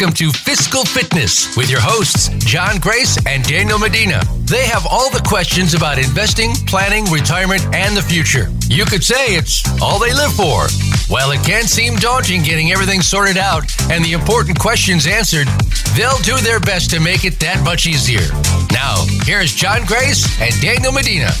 Welcome to Fiscal Fitness with your hosts, John Grace and Daniel Medina. They have all the questions about investing, planning, retirement, and the future. You could say it's all they live for. While it can seem daunting getting everything sorted out and the important questions answered, they'll do their best to make it that much easier. Now, here's John Grace and Daniel Medina.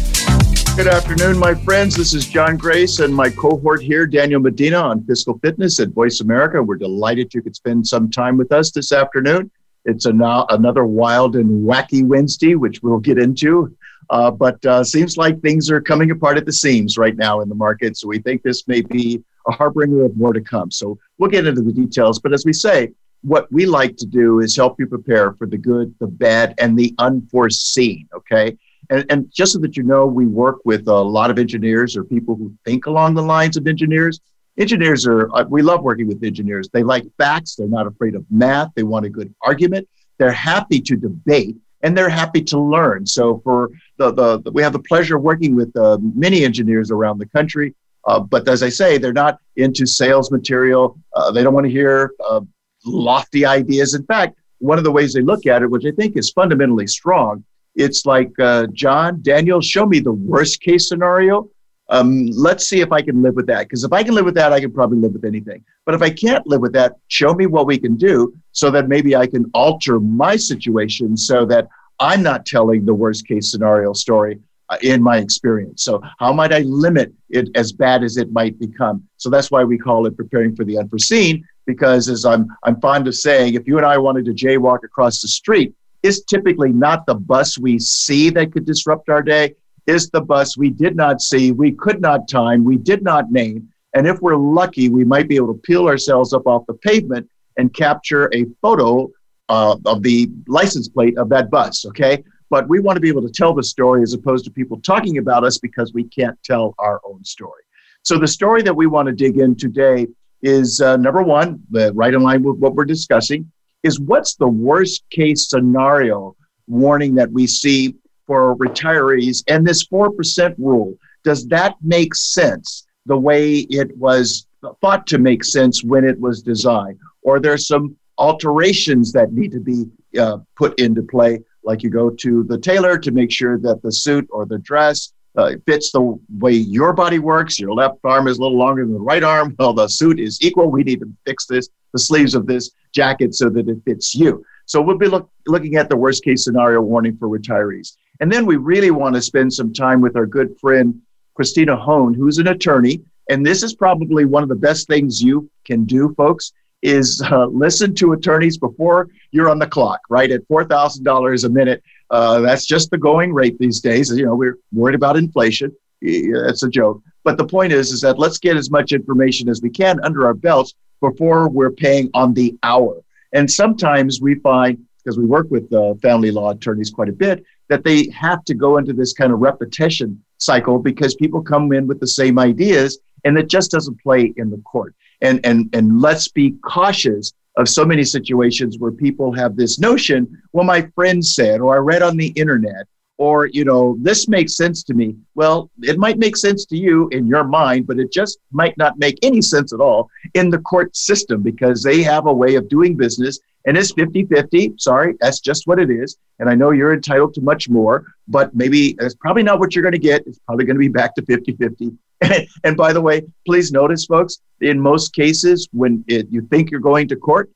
Good afternoon, my friends. This is John Grace and my cohort here, Daniel Medina, on Fiscal Fitness at Voice America. We're delighted you could spend some time with us this afternoon. It's another wild and wacky Wednesday, which we'll get into. Uh, but uh, seems like things are coming apart at the seams right now in the market. So we think this may be a harbinger of more to come. So we'll get into the details. But as we say, what we like to do is help you prepare for the good, the bad, and the unforeseen. Okay. And, and just so that you know, we work with a lot of engineers or people who think along the lines of engineers. Engineers are, uh, we love working with engineers. They like facts. They're not afraid of math. They want a good argument. They're happy to debate and they're happy to learn. So for the, the, the we have the pleasure of working with uh, many engineers around the country. Uh, but as I say, they're not into sales material. Uh, they don't want to hear uh, lofty ideas. In fact, one of the ways they look at it, which I think is fundamentally strong, it's like, uh, John, Daniel, show me the worst case scenario. Um, let's see if I can live with that. Because if I can live with that, I can probably live with anything. But if I can't live with that, show me what we can do so that maybe I can alter my situation so that I'm not telling the worst case scenario story uh, in my experience. So, how might I limit it as bad as it might become? So, that's why we call it preparing for the unforeseen. Because, as I'm, I'm fond of saying, if you and I wanted to jaywalk across the street, is typically not the bus we see that could disrupt our day, is the bus we did not see, we could not time, we did not name. And if we're lucky, we might be able to peel ourselves up off the pavement and capture a photo uh, of the license plate of that bus, okay? But we want to be able to tell the story as opposed to people talking about us because we can't tell our own story. So the story that we want to dig in today is uh, number one, right in line with what we're discussing, is what's the worst case scenario warning that we see for retirees and this 4% rule? Does that make sense the way it was thought to make sense when it was designed? Or there's some alterations that need to be uh, put into play like you go to the tailor to make sure that the suit or the dress uh, fits the way your body works. Your left arm is a little longer than the right arm. Well, the suit is equal. We need to fix this, the sleeves of this jacket so that it fits you. So we'll be look, looking at the worst case scenario warning for retirees. And then we really want to spend some time with our good friend, Christina Hone, who's an attorney. And this is probably one of the best things you can do, folks, is uh, listen to attorneys before you're on the clock, right? At $4,000 a minute. Uh, that's just the going rate these days. You know, we're worried about inflation. It's a joke. But the point is, is that let's get as much information as we can under our belts before we're paying on the hour. And sometimes we find, because we work with uh, family law attorneys quite a bit, that they have to go into this kind of repetition cycle because people come in with the same ideas and it just doesn't play in the court. And, and, and let's be cautious of so many situations where people have this notion, well, my friend said, or I read on the internet, or you know this makes sense to me. Well it might make sense to you in your mind but it just might not make any sense at all in the court system because they have a way of doing business and it's 50-50 sorry that's just what it is. And i know you're entitled to much more but maybe it's probably not what you're going to get. It's probably going to be back to 50-50 and by the way please notice folks in most cases when it, you think you're going to court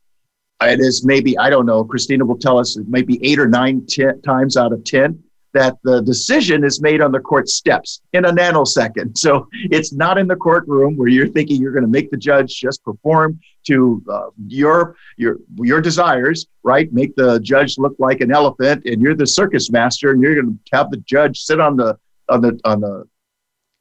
it is maybe i don't know christina will tell us it might be eight or nine ten, times out of ten that the decision is made on the court steps in a nanosecond. So it's not in the courtroom where you're thinking you're going to make the judge just perform to uh, your your your desires, right? Make the judge look like an elephant, and you're the circus master, and you're going to have the judge sit on the on the on the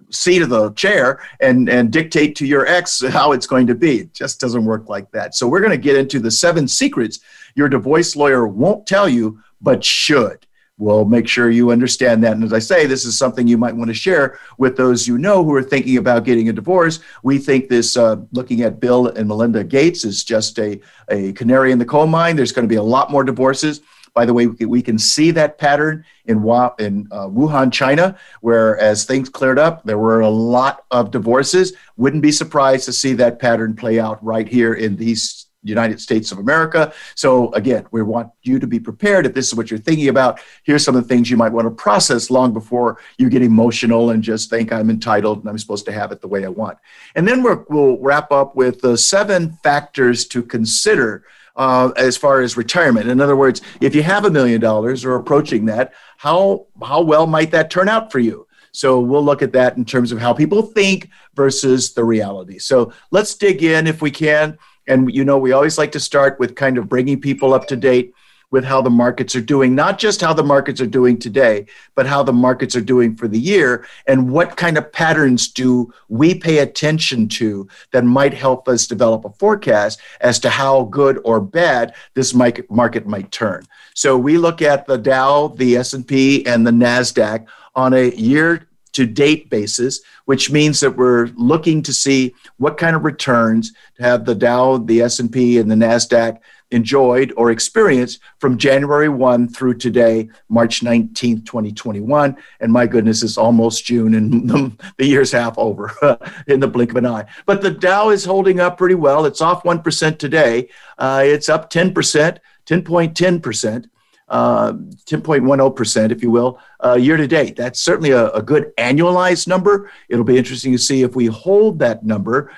seat of the chair and and dictate to your ex how it's going to be. It just doesn't work like that. So we're going to get into the seven secrets your divorce lawyer won't tell you but should we'll make sure you understand that. And as I say, this is something you might want to share with those you know who are thinking about getting a divorce. We think this, uh, looking at Bill and Melinda Gates, is just a, a canary in the coal mine. There's going to be a lot more divorces. By the way, we can see that pattern in, in uh, Wuhan, China, where as things cleared up, there were a lot of divorces. Wouldn't be surprised to see that pattern play out right here in these United States of America. So again, we want you to be prepared if this is what you're thinking about. Here's some of the things you might want to process long before you get emotional and just think I'm entitled and I'm supposed to have it the way I want. And then we will wrap up with the seven factors to consider uh, as far as retirement. In other words, if you have a million dollars or approaching that, how how well might that turn out for you? So we'll look at that in terms of how people think versus the reality. So let's dig in if we can. And you know, we always like to start with kind of bringing people up to date with how the markets are doing, not just how the markets are doing today, but how the markets are doing for the year, and what kind of patterns do we pay attention to that might help us develop a forecast as to how good or bad this market might turn. So we look at the Dow, the S&P, and the Nasdaq on a year to date basis, which means that we're looking to see what kind of returns have the Dow, the S&P, and the Nasdaq enjoyed or experienced from January 1 through today, March 19th, 2021. And my goodness, it's almost June and the, the year's half over in the blink of an eye. But the Dow is holding up pretty well. It's off 1% today. Uh, it's up 10%, 10.10%. Uh, 10.10%, if you will, uh, year to date. That's certainly a, a, good annualized number. It'll be interesting to see if we hold that number,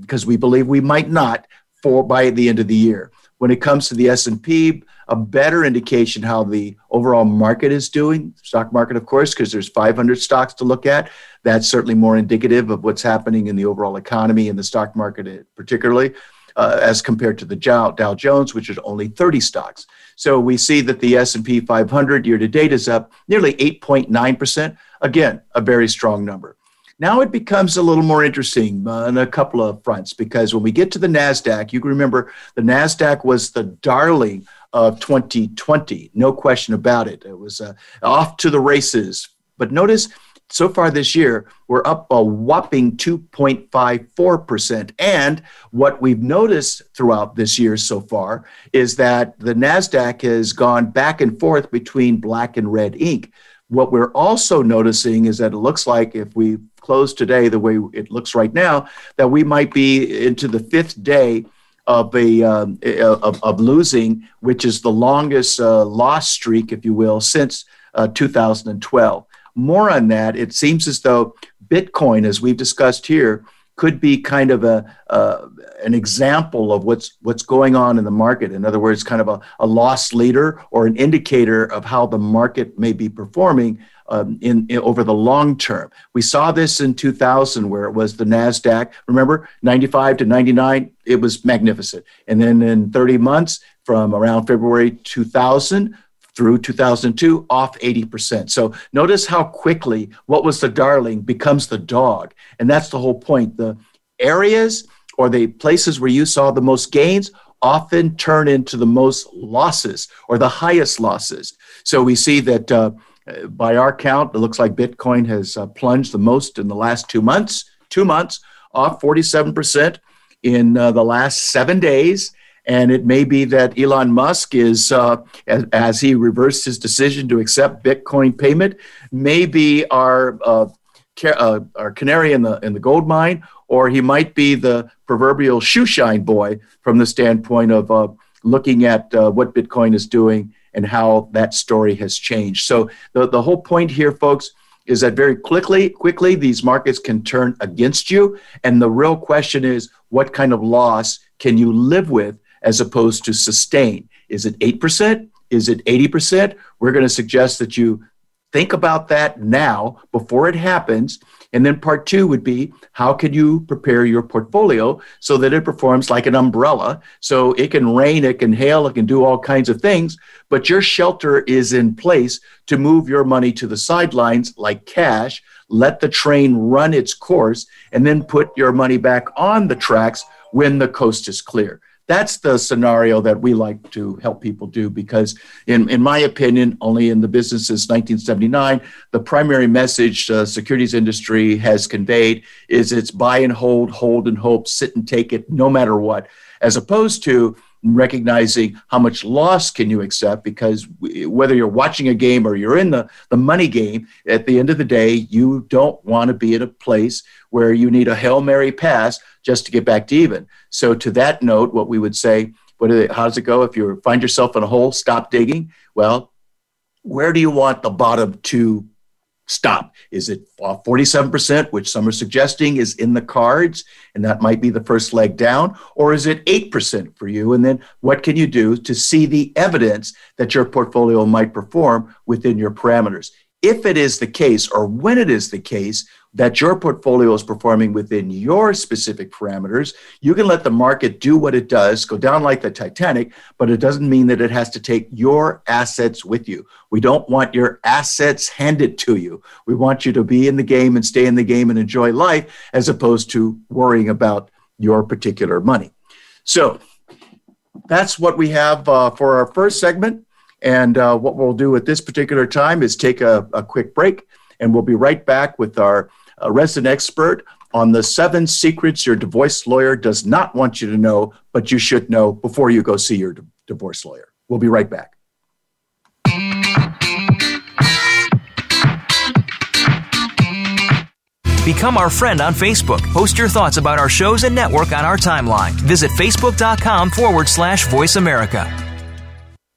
because uh, we believe we might not for by the end of the year when it comes to the S&P, a better indication how the overall market is doing, stock market, of course, because there's 500 stocks to look at. That's certainly more indicative of what's happening in the overall economy and the stock market, particularly. Uh, as compared to the Dow, Dow Jones, which is only 30 stocks. So we see that the S&P 500 year to date is up nearly 8.9%. Again, a very strong number. Now it becomes a little more interesting on a couple of fronts because when we get to the NASDAQ, you can remember the NASDAQ was the darling of 2020, no question about it. It was uh, off to the races. But notice so far this year, we're up a whopping 2.54%. And what we've noticed throughout this year so far is that the NASDAQ has gone back and forth between black and red ink. What we're also noticing is that it looks like if we close today the way it looks right now, that we might be into the fifth day of a um, of, of, losing, which is the longest uh, loss streak, if you will, since uh, 2012. More on that. It seems as though Bitcoin, as we've discussed here, could be kind of a uh, an example of what's what's going on in the market. In other words, kind of a, a loss leader or an indicator of how the market may be performing um, in, in, over the long term. We saw this in 2000, where it was the Nasdaq. Remember, 95 to 99, it was magnificent. And then in 30 months, from around February 2000 through 2002 off 80%. So notice how quickly what was the darling becomes the dog. And that's the whole point. The areas or the places where you saw the most gains often turn into the most losses or the highest losses. So we see that uh, by our count, it looks like Bitcoin has uh, plunged the most in the last two months, two months off 47% in uh, the last seven days. And it may be that Elon Musk is, uh, as, as, he reversed his decision to accept Bitcoin payment, may be our, uh, ca- uh, our canary in the, in the gold mine, or he might be the proverbial shoeshine boy from the standpoint of uh, looking at uh, what Bitcoin is doing and how that story has changed. So the, the whole point here, folks, is that very quickly, quickly these markets can turn against you. And the real question is, what kind of loss can you live with as opposed to sustain. Is it 8%? Is it 80%? We're going to suggest that you think about that now before it happens. And then part two would be how can you prepare your portfolio so that it performs like an umbrella? So it can rain, it can hail, it can do all kinds of things, but your shelter is in place to move your money to the sidelines like cash. Let the train run its course and then put your money back on the tracks when the coast is clear. That's the scenario that we like to help people do because, in, in my opinion, only in the business since 1979, the primary message the securities industry has conveyed is it's buy and hold, hold and hope, sit and take it no matter what, as opposed to recognizing how much loss can you accept because whether you're watching a game or you're in the, the money game at the end of the day you don't want to be in a place where you need a hail mary pass just to get back to even. So to that note what we would say what they, how does it go if you find yourself in a hole stop digging? Well where do you want the bottom to stop? Is it uh, 47%, which some are suggesting is in the cards, and that might be the first leg down? Or is it 8% for you? And then what can you do to see the evidence that your portfolio might perform within your parameters? If it is the case, or when it is the case, that your portfolio is performing within your specific parameters. You can let the market do what it does, go down like the Titanic, but it doesn't mean that it has to take your assets with you. We don't want your assets handed to you. We want you to be in the game and stay in the game and enjoy life as opposed to worrying about your particular money. So that's what we have uh, for our first segment. And uh, what we'll do at this particular time is take a, a quick break, and we'll be right back with our a resident expert on the seven secrets your divorce lawyer does not want you to know, but you should know before you go see your d- divorce lawyer. We'll be right back. Become our friend on Facebook. Post your thoughts about our shows and network on our timeline. Visit facebook.com forward slash voice America.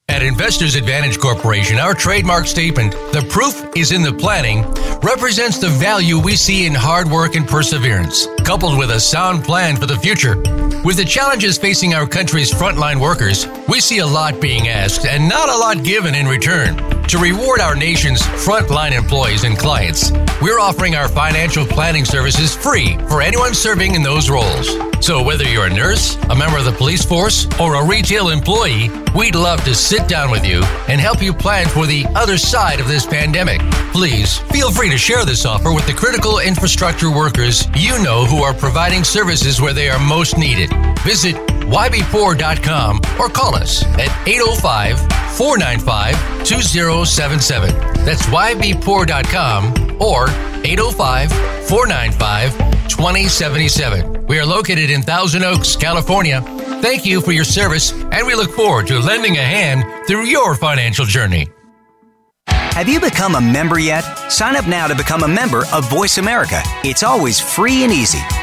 At Investors Advantage Corporation, our trademark statement, the proof is in the planning, represents the value we see in hard work and perseverance, coupled with a sound plan for the future. With the challenges facing our country's frontline workers, we see a lot being asked and not a lot given in return. To reward our nation's frontline employees and clients, we're offering our financial planning services free for anyone serving in those roles. So, whether you're a nurse, a member of the police force, or a retail employee, we'd love to sit down with you and help you plan for the other side of this pandemic. Please feel free to share this offer with the critical infrastructure workers you know who are providing services where they are most needed. Visit ybpoor.com or call us at 805 495 2077. That's ybpoor.com or 805 495 2077. We are located in Thousand Oaks, California. Thank you for your service, and we look forward to lending a hand through your financial journey. Have you become a member yet? Sign up now to become a member of Voice America. It's always free and easy.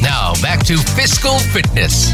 Now, back to fiscal fitness.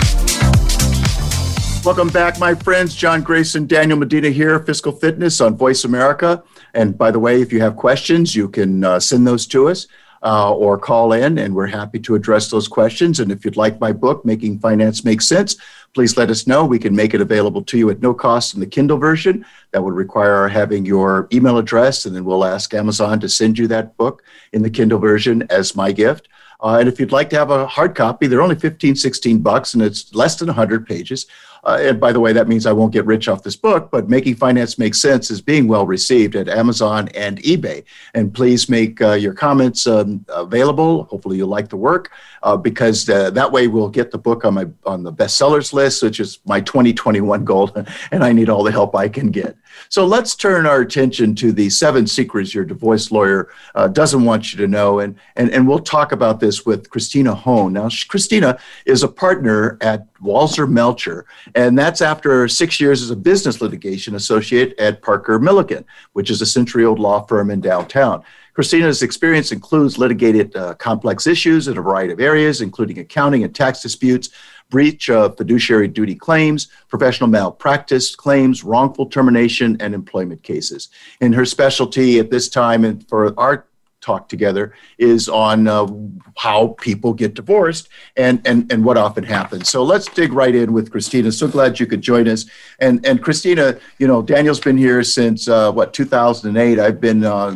Welcome back, my friends. John Grayson, Daniel Medina here, Fiscal Fitness on Voice America. And by the way, if you have questions, you can uh, send those to us uh, or call in, and we're happy to address those questions. And if you'd like my book, Making Finance Make Sense, please let us know. We can make it available to you at no cost in the Kindle version. That would require having your email address, and then we'll ask Amazon to send you that book in the Kindle version as my gift. Uh, and if you'd like to have a hard copy, they're only 15, 16 bucks, and it's less than 100 pages. Uh, and by the way, that means I won't get rich off this book, but Making Finance Make Sense is being well received at Amazon and eBay. And please make uh, your comments um, available. Hopefully, you'll like the work uh, because uh, that way we'll get the book on my on the bestsellers list, which is my 2021 goal, and I need all the help I can get. So let's turn our attention to the seven secrets your divorce lawyer uh, doesn't want you to know. And, and, and we'll talk about this with Christina Hone. Now, Christina is a partner at Walzer Melcher, and that's after six years as a business litigation associate at Parker Milliken, which is a century old law firm in downtown. Christina's experience includes litigated uh, complex issues in a variety of areas, including accounting and tax disputes, breach of fiduciary duty claims, professional malpractice claims, wrongful termination, and employment cases. In her specialty at this time, and for our talk together is on uh, how people get divorced and, and, and what often happens. So let's dig right in with Christina. So glad you could join us. And, and Christina, you know, Daniel's been here since, uh, what, 2008. I've been uh,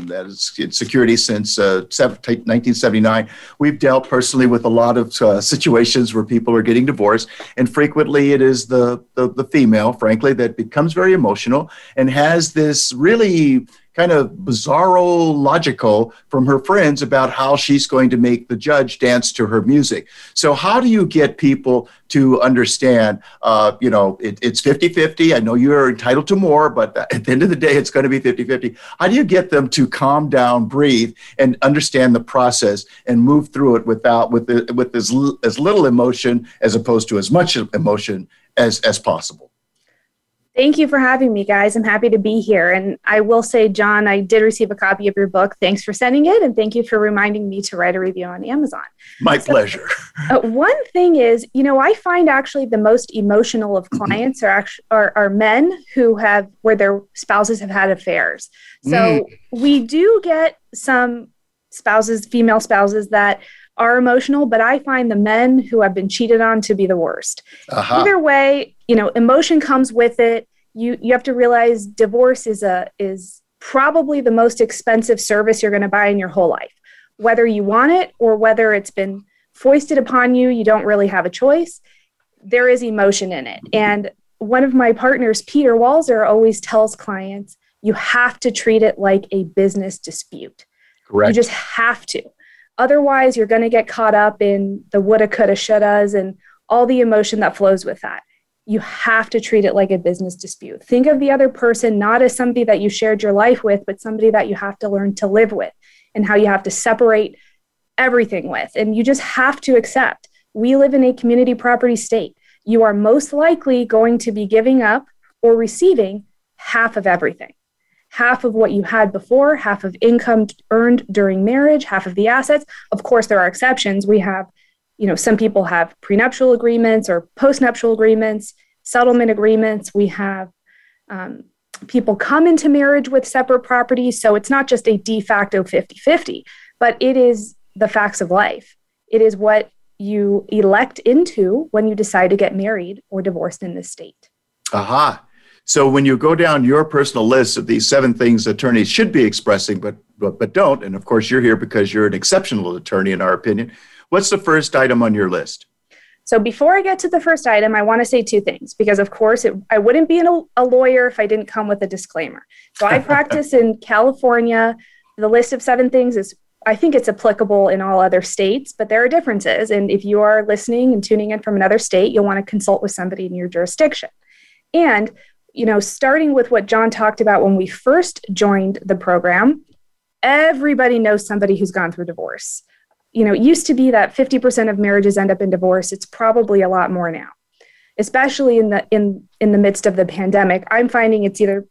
in security since 1979. Uh, We've dealt personally with a lot of uh, situations where people are getting divorced. And frequently it is the, the, the female, frankly, that becomes very emotional and has this really kind of bizarro logical from her friends about how she's going to make the judge dance to her music. So how do you get people to understand, uh, you know, it, it's 50-50. I know you're entitled to more, but at the end of the day, it's going to be 50-50. How do you get them to calm down, breathe, and understand the process and move through it without, with, the, with as, as little emotion as opposed to as much emotion as, as possible? Thank you for having me, guys. I'm happy to be here. And I will say, John, I did receive a copy of your book. Thanks for sending it. And thank you for reminding me to write a review on Amazon. My so, pleasure. uh, one thing is, you know, I find actually the most emotional of clients are, actually, are, are men who have, where their spouses have had affairs. So mm. we do get some spouses, female spouses that are emotional, but I find the men who have been cheated on to be the worst. Uh-huh. Either way, you know, emotion comes with it. You you have to realize divorce is a is probably the most expensive service you're going to buy in your whole life. Whether you want it or whether it's been foisted upon you, you don't really have a choice. There is emotion in it. And one of my partners, Peter Walzer, always tells clients, you have to treat it like a business dispute. Correct. You just have to Otherwise, you're going to get caught up in the woulda, coulda, shouldas and all the emotion that flows with that. You have to treat it like a business dispute. Think of the other person not as somebody that you shared your life with, but somebody that you have to learn to live with and how you have to separate everything with. And you just have to accept we live in a community property state. You are most likely going to be giving up or receiving half of everything half of what you had before, half of income earned during marriage, half of the assets. Of course, there are exceptions. We have, you know, some people have prenuptial agreements or postnuptial agreements, settlement agreements. We have um, people come into marriage with separate properties. So it's not just a de facto 50 50, but it is the facts of life. It is what you elect into when you decide to get married or divorced in this state. Aha. So when you go down your personal list of these seven things attorneys should be expressing, but, but, but don't, and of course you're here because you're an exceptional attorney in our opinion, what's the first item on your list? So before I get to the first item, I want to say two things because, of course, it, I wouldn't be an, a lawyer if I didn't come with a disclaimer. So I practice in California. The list of seven things is, I think it's applicable in all other states, but there are differences. And if you are listening and tuning in from another state, you'll want to consult with somebody in your jurisdiction. And you know, starting with what John talked about when we first joined the program, everybody knows somebody who's gone through divorce. You know, it used to be that 50% of marriages end up in divorce. It's probably a lot more now. Especially in the in in the midst of the pandemic, I'm finding it's either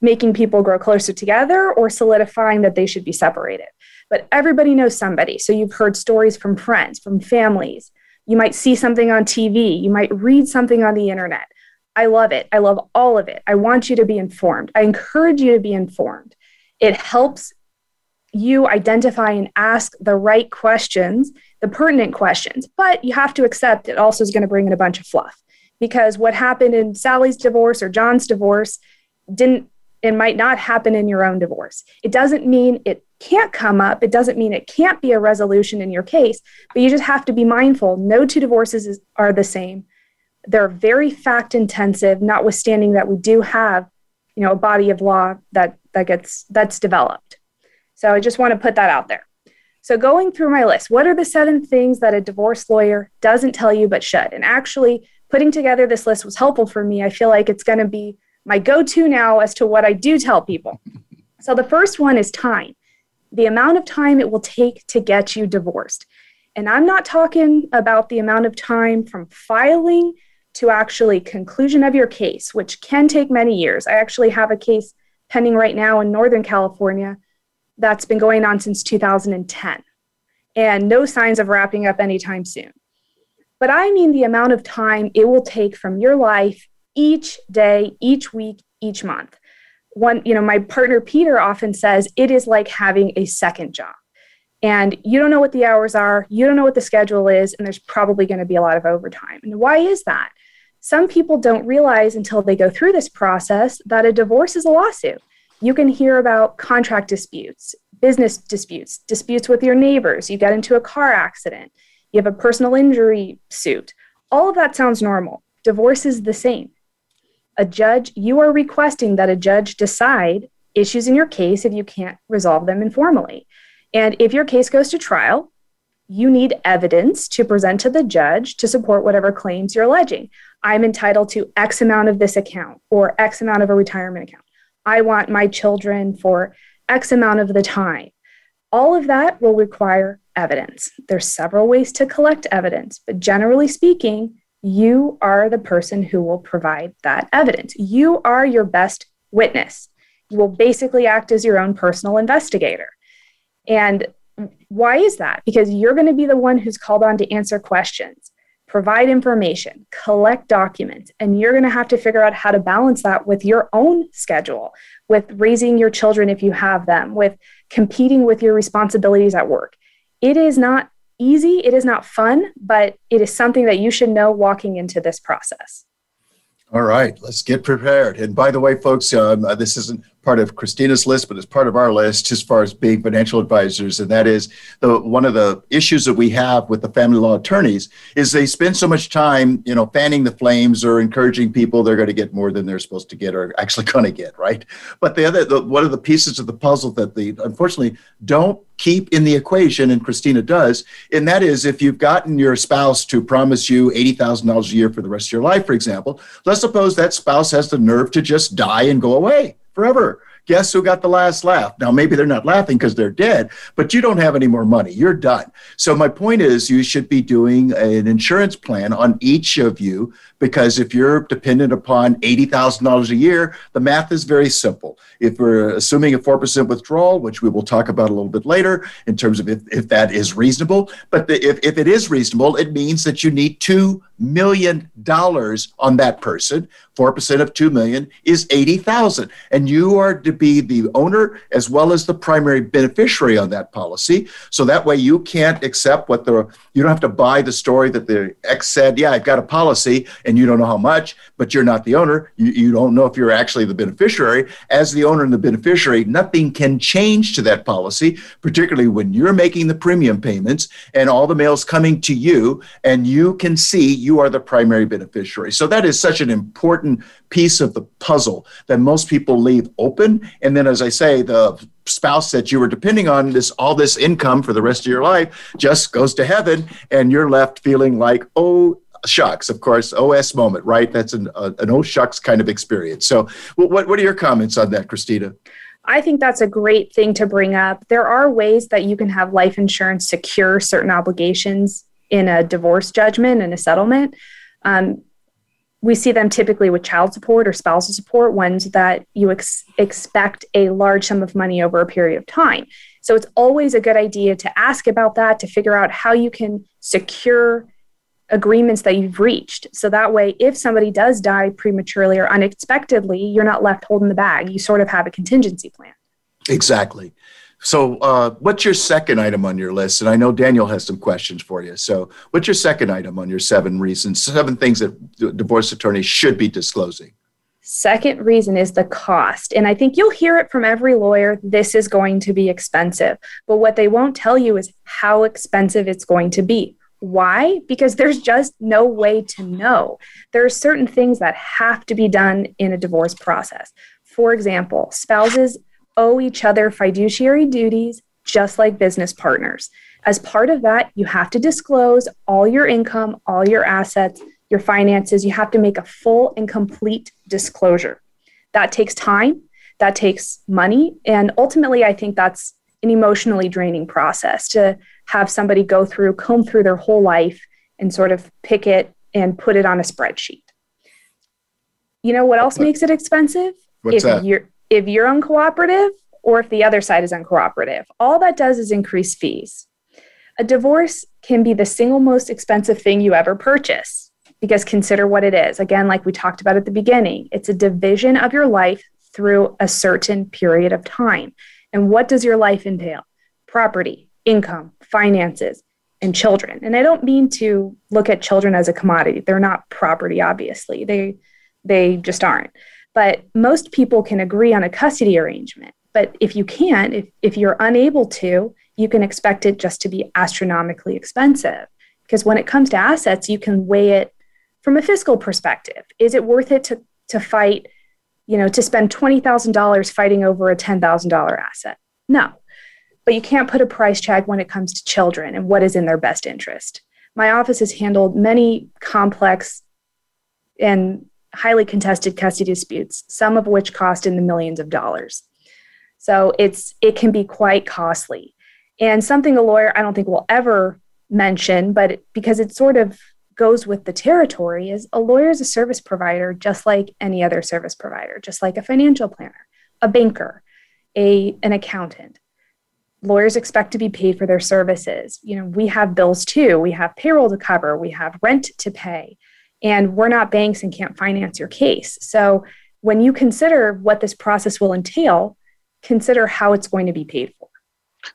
making people grow closer together or solidifying that they should be separated. But everybody knows somebody. So you've heard stories from friends, from families. You might see something on TV, you might read something on the internet I love it. I love all of it. I want you to be informed. I encourage you to be informed. It helps you identify and ask the right questions, the pertinent questions, but you have to accept it also is going to bring in a bunch of fluff because what happened in Sally's divorce or John's divorce didn't and might not happen in your own divorce. It doesn't mean it can't come up. It doesn't mean it can't be a resolution in your case, but you just have to be mindful. No two divorces is, are the same they're very fact intensive notwithstanding that we do have you know a body of law that that gets that's developed. So i just want to put that out there. So going through my list what are the seven things that a divorce lawyer doesn't tell you but should? And actually putting together this list was helpful for me. I feel like it's going to be my go-to now as to what i do tell people. So the first one is time. The amount of time it will take to get you divorced. And I'm not talking about the amount of time from filing to actually conclusion of your case, which can take many years. I actually have a case pending right now in Northern California that's been going on since 2010 and no signs of wrapping up anytime soon. But I mean the amount of time it will take from your life each day, each week, each month. One, you know, my partner Peter often says it is like having a second job. And you don't know what the hours are, you don't know what the schedule is, and there's probably going to be a lot of overtime. And why is that? Some people don't realize until they go through this process that a divorce is a lawsuit. You can hear about contract disputes, business disputes, disputes with your neighbors, you get into a car accident, you have a personal injury suit. All of that sounds normal. Divorce is the same. A judge, you are requesting that a judge decide issues in your case if you can't resolve them informally. And if your case goes to trial, you need evidence to present to the judge to support whatever claims you're alleging. I'm entitled to X amount of this account or X amount of a retirement account. I want my children for X amount of the time. All of that will require evidence. There's several ways to collect evidence, but generally speaking, you are the person who will provide that evidence. You are your best witness. You will basically act as your own personal investigator. And why is that? Because you're going to be the one who's called on to answer questions, provide information, collect documents, and you're going to have to figure out how to balance that with your own schedule, with raising your children if you have them, with competing with your responsibilities at work. It is not easy, it is not fun, but it is something that you should know walking into this process. All right, let's get prepared. And by the way, folks, um, uh, this isn't part of Christina's list, but it's part of our list as far as being financial advisors. And that is the one of the issues that we have with the family law attorneys is they spend so much time, you know, fanning the flames or encouraging people they're going to get more than they're supposed to get or actually going to get, right? But the other, the, one of the pieces of the puzzle that they unfortunately don't keep in the equation, and Christina does, and that is if you've gotten your spouse to promise you $80,000 a year for the rest of your life, for example, let's suppose that spouse has the nerve to just die and go away forever. Guess who got the last laugh? Now, maybe they're not laughing because they're dead, but you don't have any more money. You're done. So, my point is, you should be doing an insurance plan on each of you because if you're dependent upon $80,000 a year, the math is very simple. If we're assuming a 4% withdrawal, which we will talk about a little bit later in terms of if, if that is reasonable, but the, if, if it is reasonable, it means that you need $2 million on that person. 4% of 2 million is 80,000 and you are to be the owner as well as the primary beneficiary on that policy. So that way you can't accept what the you don't have to buy the story that the ex said, yeah, I've got a policy and you don't know how much, but you're not the owner. You, you don't know if you're actually the beneficiary. As the owner and the beneficiary, nothing can change to that policy, particularly when you're making the premium payments and all the mail's coming to you and you can see you are the primary beneficiary. So that is such an important important piece of the puzzle that most people leave open. And then, as I say, the spouse that you were depending on this all this income for the rest of your life just goes to heaven, and you're left feeling like, oh, shucks, of course, OS moment, right? That's an, uh, an oh shucks kind of experience. So, what, what are your comments on that, Christina? I think that's a great thing to bring up. There are ways that you can have life insurance secure certain obligations in a divorce judgment and a settlement. Um, we see them typically with child support or spousal support, ones that you ex- expect a large sum of money over a period of time. So it's always a good idea to ask about that to figure out how you can secure agreements that you've reached. So that way, if somebody does die prematurely or unexpectedly, you're not left holding the bag. You sort of have a contingency plan. Exactly. So, uh, what's your second item on your list? And I know Daniel has some questions for you. So, what's your second item on your seven reasons, seven things that divorce attorneys should be disclosing? Second reason is the cost. And I think you'll hear it from every lawyer this is going to be expensive. But what they won't tell you is how expensive it's going to be. Why? Because there's just no way to know. There are certain things that have to be done in a divorce process. For example, spouses owe each other fiduciary duties just like business partners. As part of that, you have to disclose all your income, all your assets, your finances. You have to make a full and complete disclosure. That takes time, that takes money, and ultimately, I think that's an emotionally draining process to have somebody go through, comb through their whole life and sort of pick it and put it on a spreadsheet. You know what else makes it expensive? What's if that? you're if you're uncooperative or if the other side is uncooperative. All that does is increase fees. A divorce can be the single most expensive thing you ever purchase because consider what it is. Again, like we talked about at the beginning, it's a division of your life through a certain period of time. And what does your life entail? Property, income, finances, and children. And I don't mean to look at children as a commodity. They're not property, obviously. They they just aren't. But most people can agree on a custody arrangement. But if you can't, if, if you're unable to, you can expect it just to be astronomically expensive. Because when it comes to assets, you can weigh it from a fiscal perspective. Is it worth it to, to fight, you know, to spend $20,000 fighting over a $10,000 asset? No. But you can't put a price tag when it comes to children and what is in their best interest. My office has handled many complex and highly contested custody disputes, some of which cost in the millions of dollars. So it's it can be quite costly. And something a lawyer I don't think will ever mention, but because it sort of goes with the territory, is a lawyer is a service provider just like any other service provider, just like a financial planner, a banker, a an accountant. Lawyers expect to be paid for their services. You know, we have bills too. We have payroll to cover, we have rent to pay, and we're not banks and can't finance your case. So when you consider what this process will entail, consider how it's going to be paid for.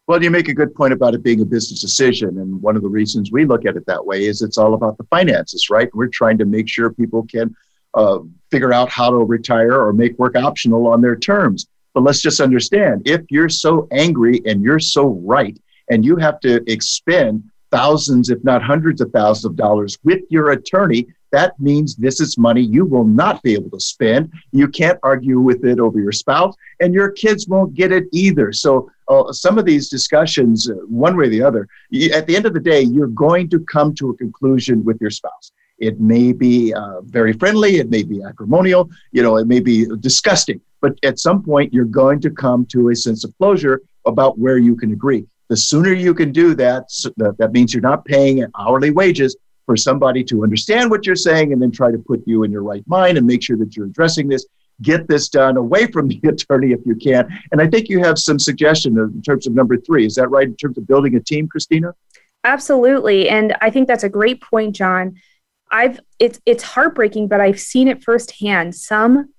Well, you make a good point about it being a business decision. And one of the reasons we look at it that way is it's all about the finances, right? We're trying to make sure people can uh, figure out how to retire or make work optional on their terms. But let's just understand if you're so angry and you're so right, and you have to expend thousands, if not hundreds of thousands of dollars with your attorney that means this is money you will not be able to spend. You can't argue with it over your spouse, and your kids won't get it either. So, uh, some of these discussions, uh, one way or the other, you, at the end of the day, you're going to come to a conclusion with your spouse. It may be uh, very friendly, it may be acrimonial, you know, it may be disgusting, but at some point, you're going to come to a sense of closure about where you can agree. The sooner you can do that, that means you're not paying hourly wages for somebody to understand what you're saying and then try to put you in your right mind and make sure that you're addressing this. Get this done away from the attorney if you can. And I think you have some suggestion in terms of number three. Is that right in terms of building a team, Christina? Absolutely. And I think that's a great point, John. I've it's it's heartbreaking, but I've seen it firsthand. Some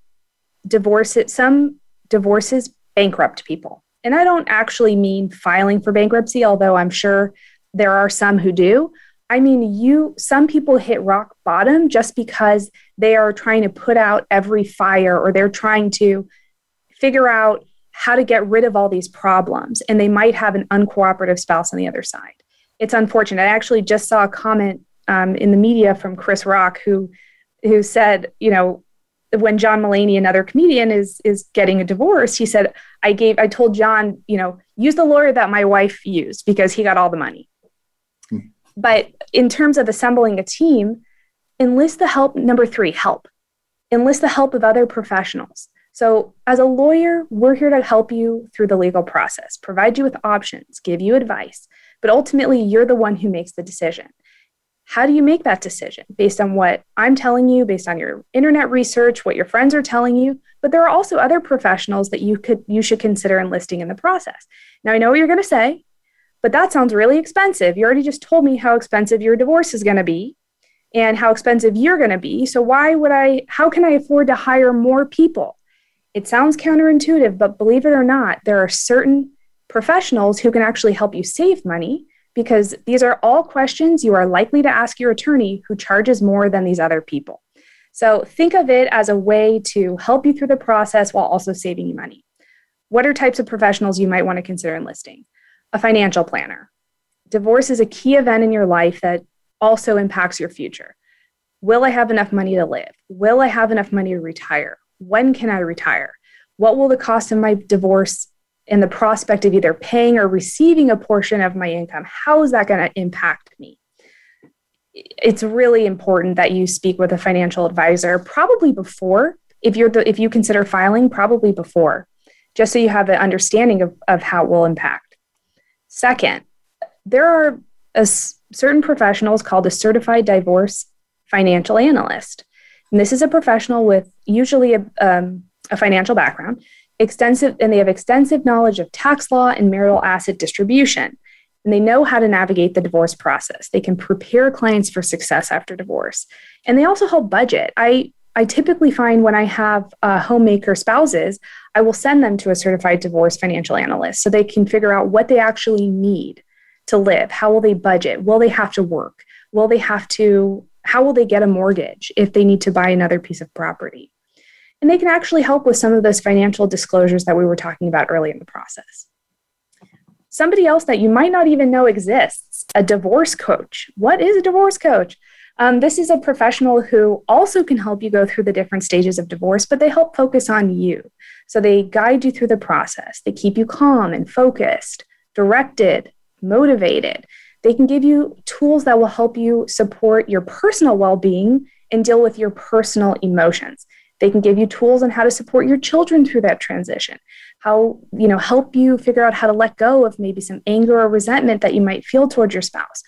divorces, some divorces bankrupt people. And I don't actually mean filing for bankruptcy, although I'm sure there are some who do. I mean, you, some people hit rock bottom just because they are trying to put out every fire or they're trying to figure out how to get rid of all these problems. And they might have an uncooperative spouse on the other side. It's unfortunate. I actually just saw a comment um, in the media from Chris Rock who, who said, you know, when John Mulaney, another comedian, is is getting a divorce, he said, I gave, I told John, you know, use the lawyer that my wife used because he got all the money. But in terms of assembling a team, enlist the help. Number three, help. Enlist the help of other professionals. So, as a lawyer, we're here to help you through the legal process, provide you with options, give you advice, but ultimately, you're the one who makes the decision. How do you make that decision? Based on what I'm telling you, based on your internet research, what your friends are telling you, but there are also other professionals that you could you should consider enlisting in the process. Now, I know what you're going to say but that sounds really expensive. You already just told me how expensive your divorce is going to be and how expensive you're going to be. So why would I how can I afford to hire more people? It sounds counterintuitive, but believe it or not, there are certain professionals who can actually help you save money because these are all questions you are likely to ask your attorney who charges more than these other people. So think of it as a way to help you through the process while also saving you money. What are types of professionals you might want to consider enlisting? A financial planner. Divorce is a key event in your life that also impacts your future. Will I have enough money to live? Will I have enough money to retire? When can I retire? What will the cost of my divorce and the prospect of either paying or receiving a portion of my income, how is that going to impact me? It's really important that you speak with a financial advisor probably before if you're the, if you consider filing probably before just so you have an understanding of, of how it will impact Second, there are certain professionals called a certified divorce financial analyst. And this is a professional with usually a, um, a financial background, extensive, and they have extensive knowledge of tax law and marital asset distribution. And they know how to navigate the divorce process. They can prepare clients for success after divorce. And they also help budget. I I typically find when I have uh, homemaker spouses, I will send them to a certified divorce financial analyst so they can figure out what they actually need to live. How will they budget? Will they have to work? Will they have to, how will they get a mortgage if they need to buy another piece of property? And they can actually help with some of those financial disclosures that we were talking about early in the process. Somebody else that you might not even know exists a divorce coach. What is a divorce coach? Um, this is a professional who also can help you go through the different stages of divorce, but they help focus on you. So they guide you through the process, they keep you calm and focused, directed, motivated. They can give you tools that will help you support your personal well being and deal with your personal emotions. They can give you tools on how to support your children through that transition, how, you know, help you figure out how to let go of maybe some anger or resentment that you might feel towards your spouse.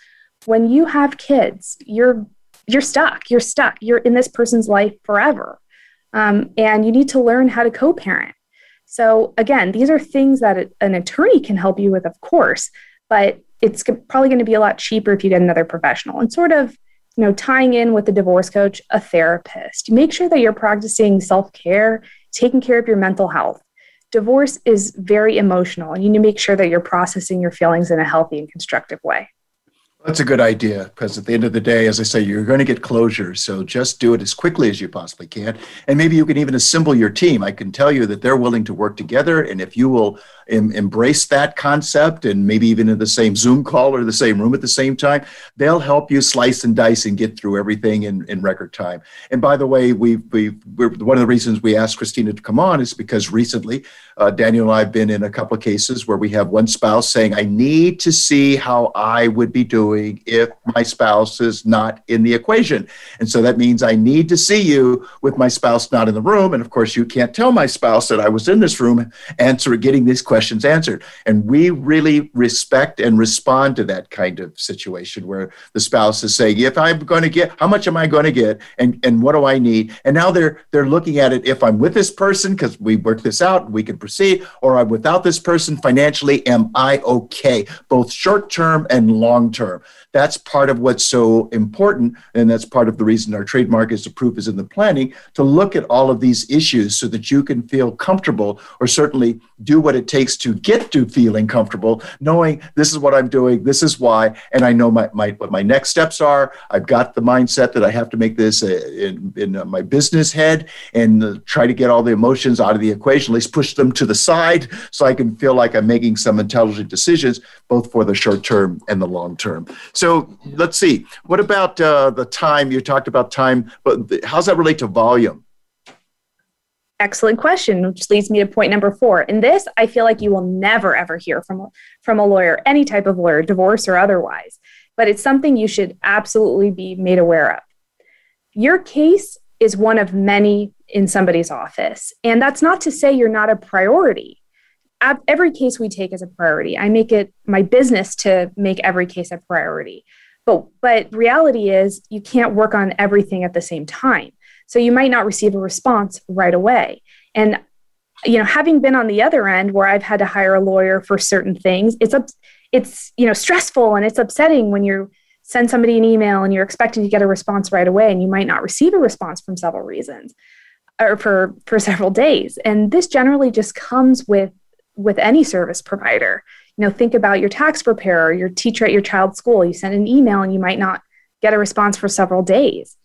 When you have kids, you're you're stuck. You're stuck. You're in this person's life forever. Um, and you need to learn how to co parent. So, again, these are things that an attorney can help you with, of course, but it's probably going to be a lot cheaper if you get another professional and sort of you know tying in with the divorce coach a therapist make sure that you're practicing self-care taking care of your mental health divorce is very emotional and you need to make sure that you're processing your feelings in a healthy and constructive way that's a good idea because at the end of the day, as I say, you're going to get closure. So just do it as quickly as you possibly can. And maybe you can even assemble your team. I can tell you that they're willing to work together. And if you will em- embrace that concept and maybe even in the same Zoom call or the same room at the same time, they'll help you slice and dice and get through everything in, in record time. And by the way, we we one of the reasons we asked Christina to come on is because recently uh, Daniel and I have been in a couple of cases where we have one spouse saying, I need to see how I would be doing if my spouse is not in the equation. And so that means I need to see you with my spouse not in the room. And of course, you can't tell my spouse that I was in this room answer getting these questions answered. And we really respect and respond to that kind of situation where the spouse is saying, if I'm going to get, how much am I going to get? And, and what do I need? And now they're, they're looking at it. If I'm with this person, because we worked this out, we can proceed, or I'm without this person financially, am I okay? Both short term and long term. That's part of what's so important. And that's part of the reason our trademark is approved is in the planning to look at all of these issues so that you can feel comfortable or certainly do what it takes to get to feeling comfortable, knowing this is what I'm doing, this is why, and I know my, my what my next steps are. I've got the mindset that I have to make this uh, in, in my business head and uh, try to get all the emotions out of the equation, at least push them to the side so I can feel like I'm making some intelligent decisions, both for the short term and the long term. So let's see. What about uh, the time? You talked about time, but how's that relate to volume? Excellent question, which leads me to point number four. In this, I feel like you will never ever hear from, from a lawyer, any type of lawyer, divorce or otherwise, but it's something you should absolutely be made aware of. Your case is one of many in somebody's office. And that's not to say you're not a priority. Every case we take is a priority. I make it my business to make every case a priority. But but reality is you can't work on everything at the same time. So you might not receive a response right away. And you know, having been on the other end where I've had to hire a lawyer for certain things, it's up it's you know stressful and it's upsetting when you send somebody an email and you're expecting to get a response right away and you might not receive a response from several reasons or for for several days and this generally just comes with with any service provider. You know think about your tax preparer your teacher at your child's school. You send an email and you might not get a response for several days.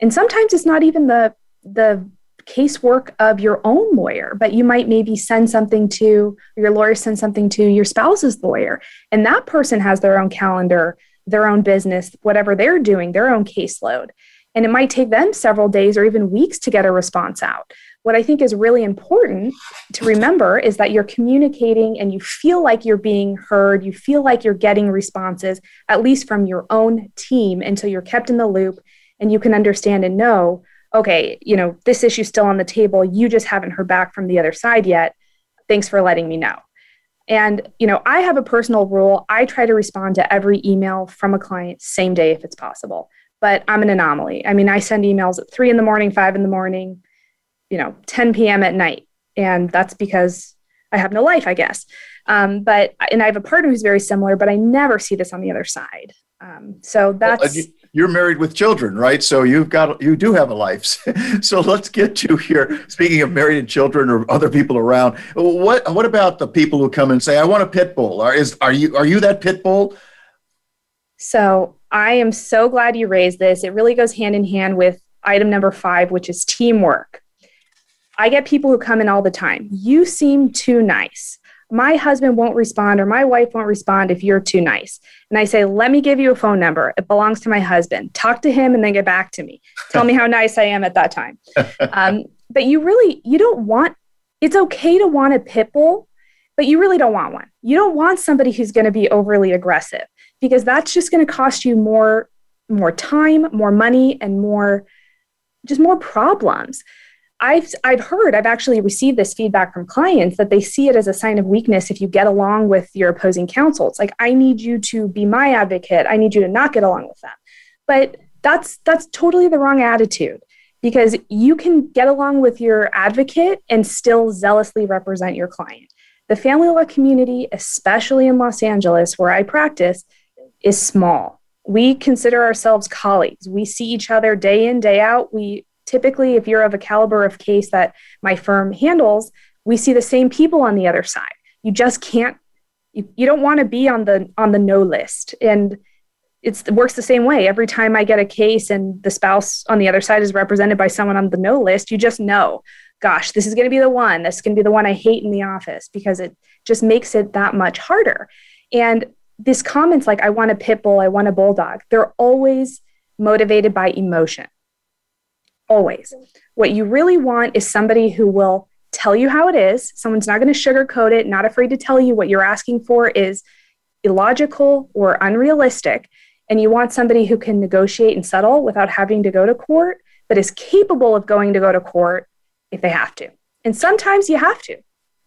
And sometimes it's not even the the casework of your own lawyer but you might maybe send something to your lawyer send something to your spouse's lawyer. And that person has their own calendar their own business whatever they're doing their own caseload. And it might take them several days or even weeks to get a response out. What I think is really important to remember is that you're communicating and you feel like you're being heard, you feel like you're getting responses, at least from your own team, until you're kept in the loop and you can understand and know, okay, you know, this issue's still on the table. You just haven't heard back from the other side yet. Thanks for letting me know. And, you know, I have a personal rule. I try to respond to every email from a client same day if it's possible. But I'm an anomaly. I mean, I send emails at three in the morning, five in the morning, you know, 10 p.m. at night. And that's because I have no life, I guess. Um, but, and I have a partner who's very similar, but I never see this on the other side. Um, so that's. Well, you're married with children, right? So you've got you do have a life. so let's get to here. Speaking of married and children or other people around, what what about the people who come and say, "I want a pit bull"? Are is are you are you that pit bull? So I am so glad you raised this. It really goes hand in hand with item number five, which is teamwork. I get people who come in all the time. You seem too nice my husband won't respond or my wife won't respond if you're too nice. And I say, let me give you a phone number. It belongs to my husband. Talk to him and then get back to me. Tell me how nice I am at that time. Um, but you really, you don't want, it's okay to want a pit bull, but you really don't want one. You don't want somebody who's going to be overly aggressive because that's just going to cost you more, more time, more money, and more, just more problems. I've I've heard I've actually received this feedback from clients that they see it as a sign of weakness if you get along with your opposing counsel. It's like I need you to be my advocate. I need you to not get along with them. But that's that's totally the wrong attitude because you can get along with your advocate and still zealously represent your client. The family law community, especially in Los Angeles where I practice, is small. We consider ourselves colleagues. We see each other day in, day out. We typically, if you're of a caliber of case that my firm handles, we see the same people on the other side. You just can't, you, you don't want to be on the on the no list. And it's, it works the same way. Every time I get a case and the spouse on the other side is represented by someone on the no list, you just know, gosh, this is going to be the one. This is going to be the one I hate in the office because it just makes it that much harder. And these comments like, I want a pit bull, I want a bulldog, they're always motivated by emotion always. What you really want is somebody who will tell you how it is. Someone's not going to sugarcoat it, not afraid to tell you what you're asking for is illogical or unrealistic. And you want somebody who can negotiate and settle without having to go to court, but is capable of going to go to court if they have to. And sometimes you have to.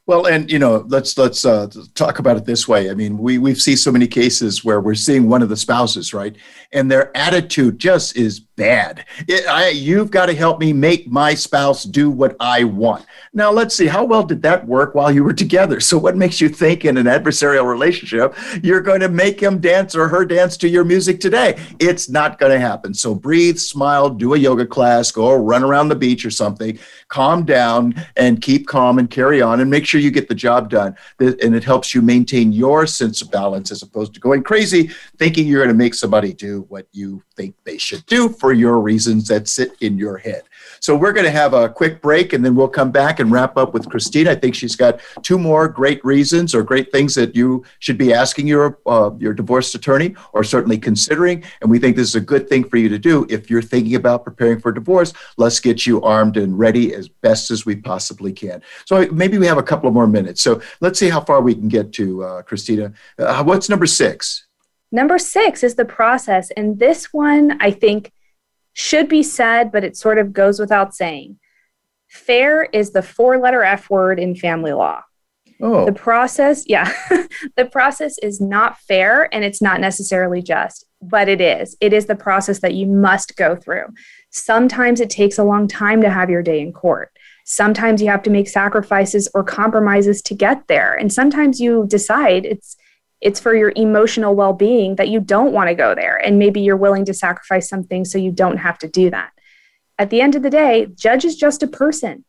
Well, and you know, let's let's uh, talk about it this way. I mean, we we've see so many cases where we're seeing one of the spouses, right, and their attitude just is bad. It, I, you've got to help me make my spouse do what I want. Now, let's see, how well did that work while you were together? So, what makes you think in an adversarial relationship you're going to make him dance or her dance to your music today? It's not going to happen. So, breathe, smile, do a yoga class, go run around the beach or something, calm down and keep calm and carry on and make sure you get the job done. And it helps you maintain your sense of balance as opposed to going crazy thinking you're going to make somebody do what you think they should do for your reasons that sit in your head. So we're going to have a quick break and then we'll come back and wrap up with Christina. I think she's got two more great reasons or great things that you should be asking your uh, your divorce attorney or certainly considering. And we think this is a good thing for you to do if you're thinking about preparing for divorce. Let's get you armed and ready as best as we possibly can. So maybe we have a couple of more minutes. So let's see how far we can get to, uh, Christina. Uh, what's number six? Number six is the process. And this one, I think, should be said, but it sort of goes without saying. Fair is the four letter F word in family law. Oh. The process, yeah, the process is not fair and it's not necessarily just, but it is. It is the process that you must go through. Sometimes it takes a long time to have your day in court. Sometimes you have to make sacrifices or compromises to get there. And sometimes you decide it's it's for your emotional well-being that you don't want to go there. And maybe you're willing to sacrifice something so you don't have to do that. At the end of the day judge is just a person.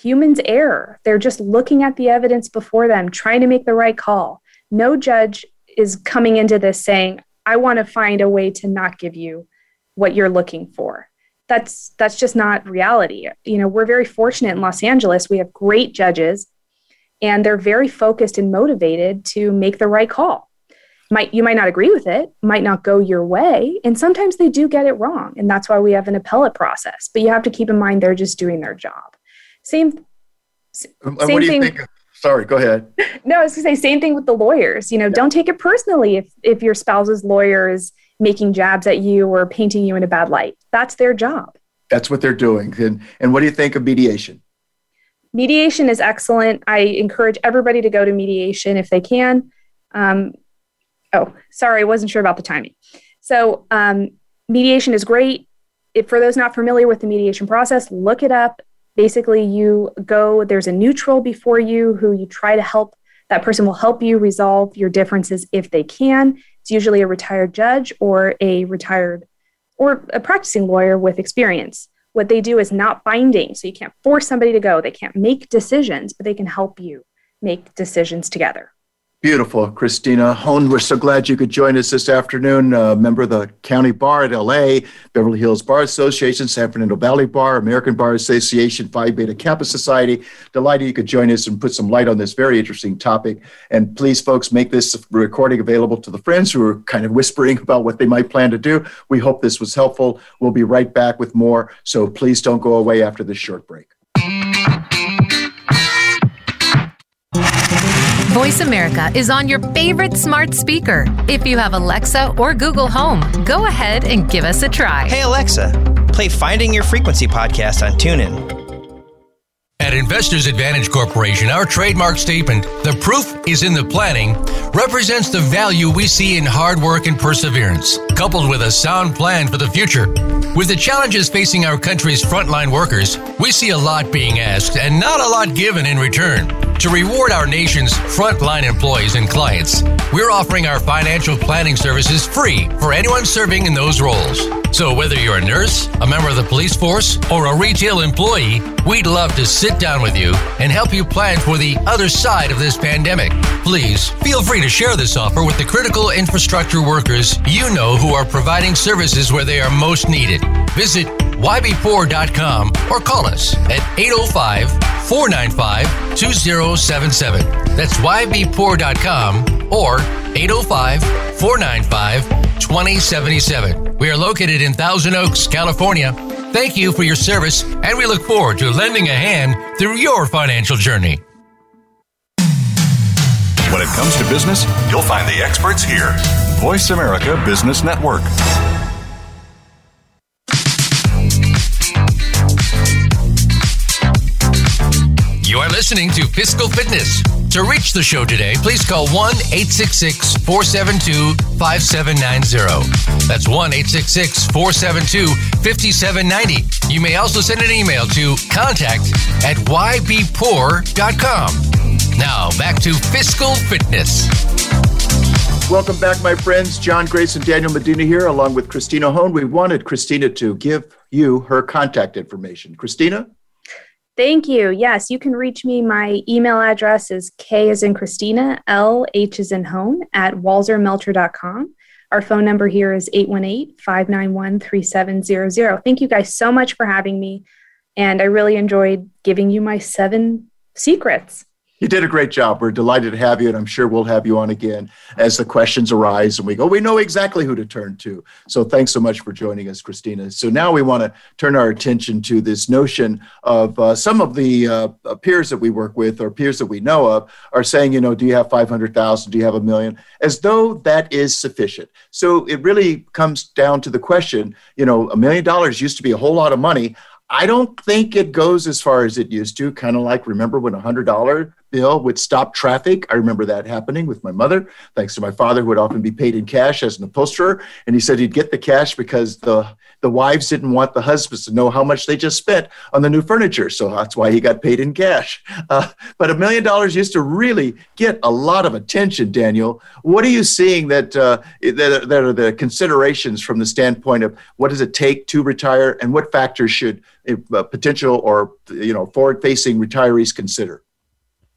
Humans err. They're just looking at the evidence before them trying to make the right call. No judge is coming into this saying i want to find a way to not give you what you're looking for. That's that's just not reality. You know we're very fortunate in los angeles. We have great judges and they're very focused and motivated to make the right call. Might you might not agree with it might not go your way and sometimes they do get it wrong and that's why we have an appellate process. But you have to keep in mind they're just doing their job. Same same thing think? sorry go ahead. No i was to say same thing with the lawyers you know yeah. don't take it personally if if your spouse's lawyer is making jabs at you or painting you in a bad light. That's their job. That's what they're doing and and what do you think of mediation mediation is excellent. I encourage everybody to go to mediation if they can. Um, oh, sorry, I wasn't sure about the timing. So, um, mediation is great. If, for those not familiar with the mediation process, look it up. Basically, you go, there's a neutral before you who you try to help. That person will help you resolve your differences if they can. It's usually a retired judge or a retired or a practicing lawyer with experience. What they do is not binding. So you can't force somebody to go. They can't make decisions, but they can help you make decisions together. Beautiful, Christina Hone. We're so glad you could join us this afternoon. Member of the county bar at LA, Beverly Hills Bar Association, San Fernando Valley Bar, American Bar Association, Phi Beta Kappa Society. Delighted you could join us and put some light on this very interesting topic. And please, folks, make this recording available to the friends who are kind of whispering about what they might plan to do. We hope this was helpful. We'll be right back with more. So please don't go away after this short break. Voice America is on your favorite smart speaker. If you have Alexa or Google Home, go ahead and give us a try. Hey, Alexa, play Finding Your Frequency podcast on TuneIn. At Investors Advantage Corporation, our trademark statement, the proof is in the planning, represents the value we see in hard work and perseverance, coupled with a sound plan for the future. With the challenges facing our country's frontline workers, we see a lot being asked and not a lot given in return. To reward our nation's frontline employees and clients, we're offering our financial planning services free for anyone serving in those roles. So, whether you're a nurse, a member of the police force, or a retail employee, we'd love to sit down with you and help you plan for the other side of this pandemic. Please feel free to share this offer with the critical infrastructure workers you know who are providing services where they are most needed. Visit ybpoor.com or call us at 805 495 2077. That's ybpoor.com or 805 495 2077. We are located in Thousand Oaks, California. Thank you for your service, and we look forward to lending a hand through your financial journey. When it comes to business, you'll find the experts here. Voice America Business Network. Listening to Fiscal Fitness. To reach the show today, please call 1 866 472 5790. That's 1 866 472 5790. You may also send an email to contact at ybpoor.com. Now, back to Fiscal Fitness. Welcome back, my friends. John Grace and Daniel Medina here, along with Christina Hone. We wanted Christina to give you her contact information. Christina? Thank you. Yes, you can reach me. My email address is K is in Christina, L H is in home at walzermelcher.com. Our phone number here is 818 591 3700. Thank you guys so much for having me. And I really enjoyed giving you my seven secrets. You did a great job. We're delighted to have you, and I'm sure we'll have you on again as the questions arise and we go, we know exactly who to turn to. So thanks so much for joining us, Christina. So now we want to turn our attention to this notion of uh, some of the uh, peers that we work with or peers that we know of are saying, you know, do you have 500,000? Do you have a million? As though that is sufficient. So it really comes down to the question, you know, a million dollars used to be a whole lot of money. I don't think it goes as far as it used to. Kind of like remember when a hundred dollar bill would stop traffic. I remember that happening with my mother, thanks to my father, who would often be paid in cash as an upholsterer. And he said he'd get the cash because the, the wives didn't want the husbands to know how much they just spent on the new furniture. So that's why he got paid in cash. Uh, but a million dollars used to really get a lot of attention, Daniel. What are you seeing that, uh, that, that are the considerations from the standpoint of what does it take to retire and what factors should uh, potential or you know forward facing retirees consider?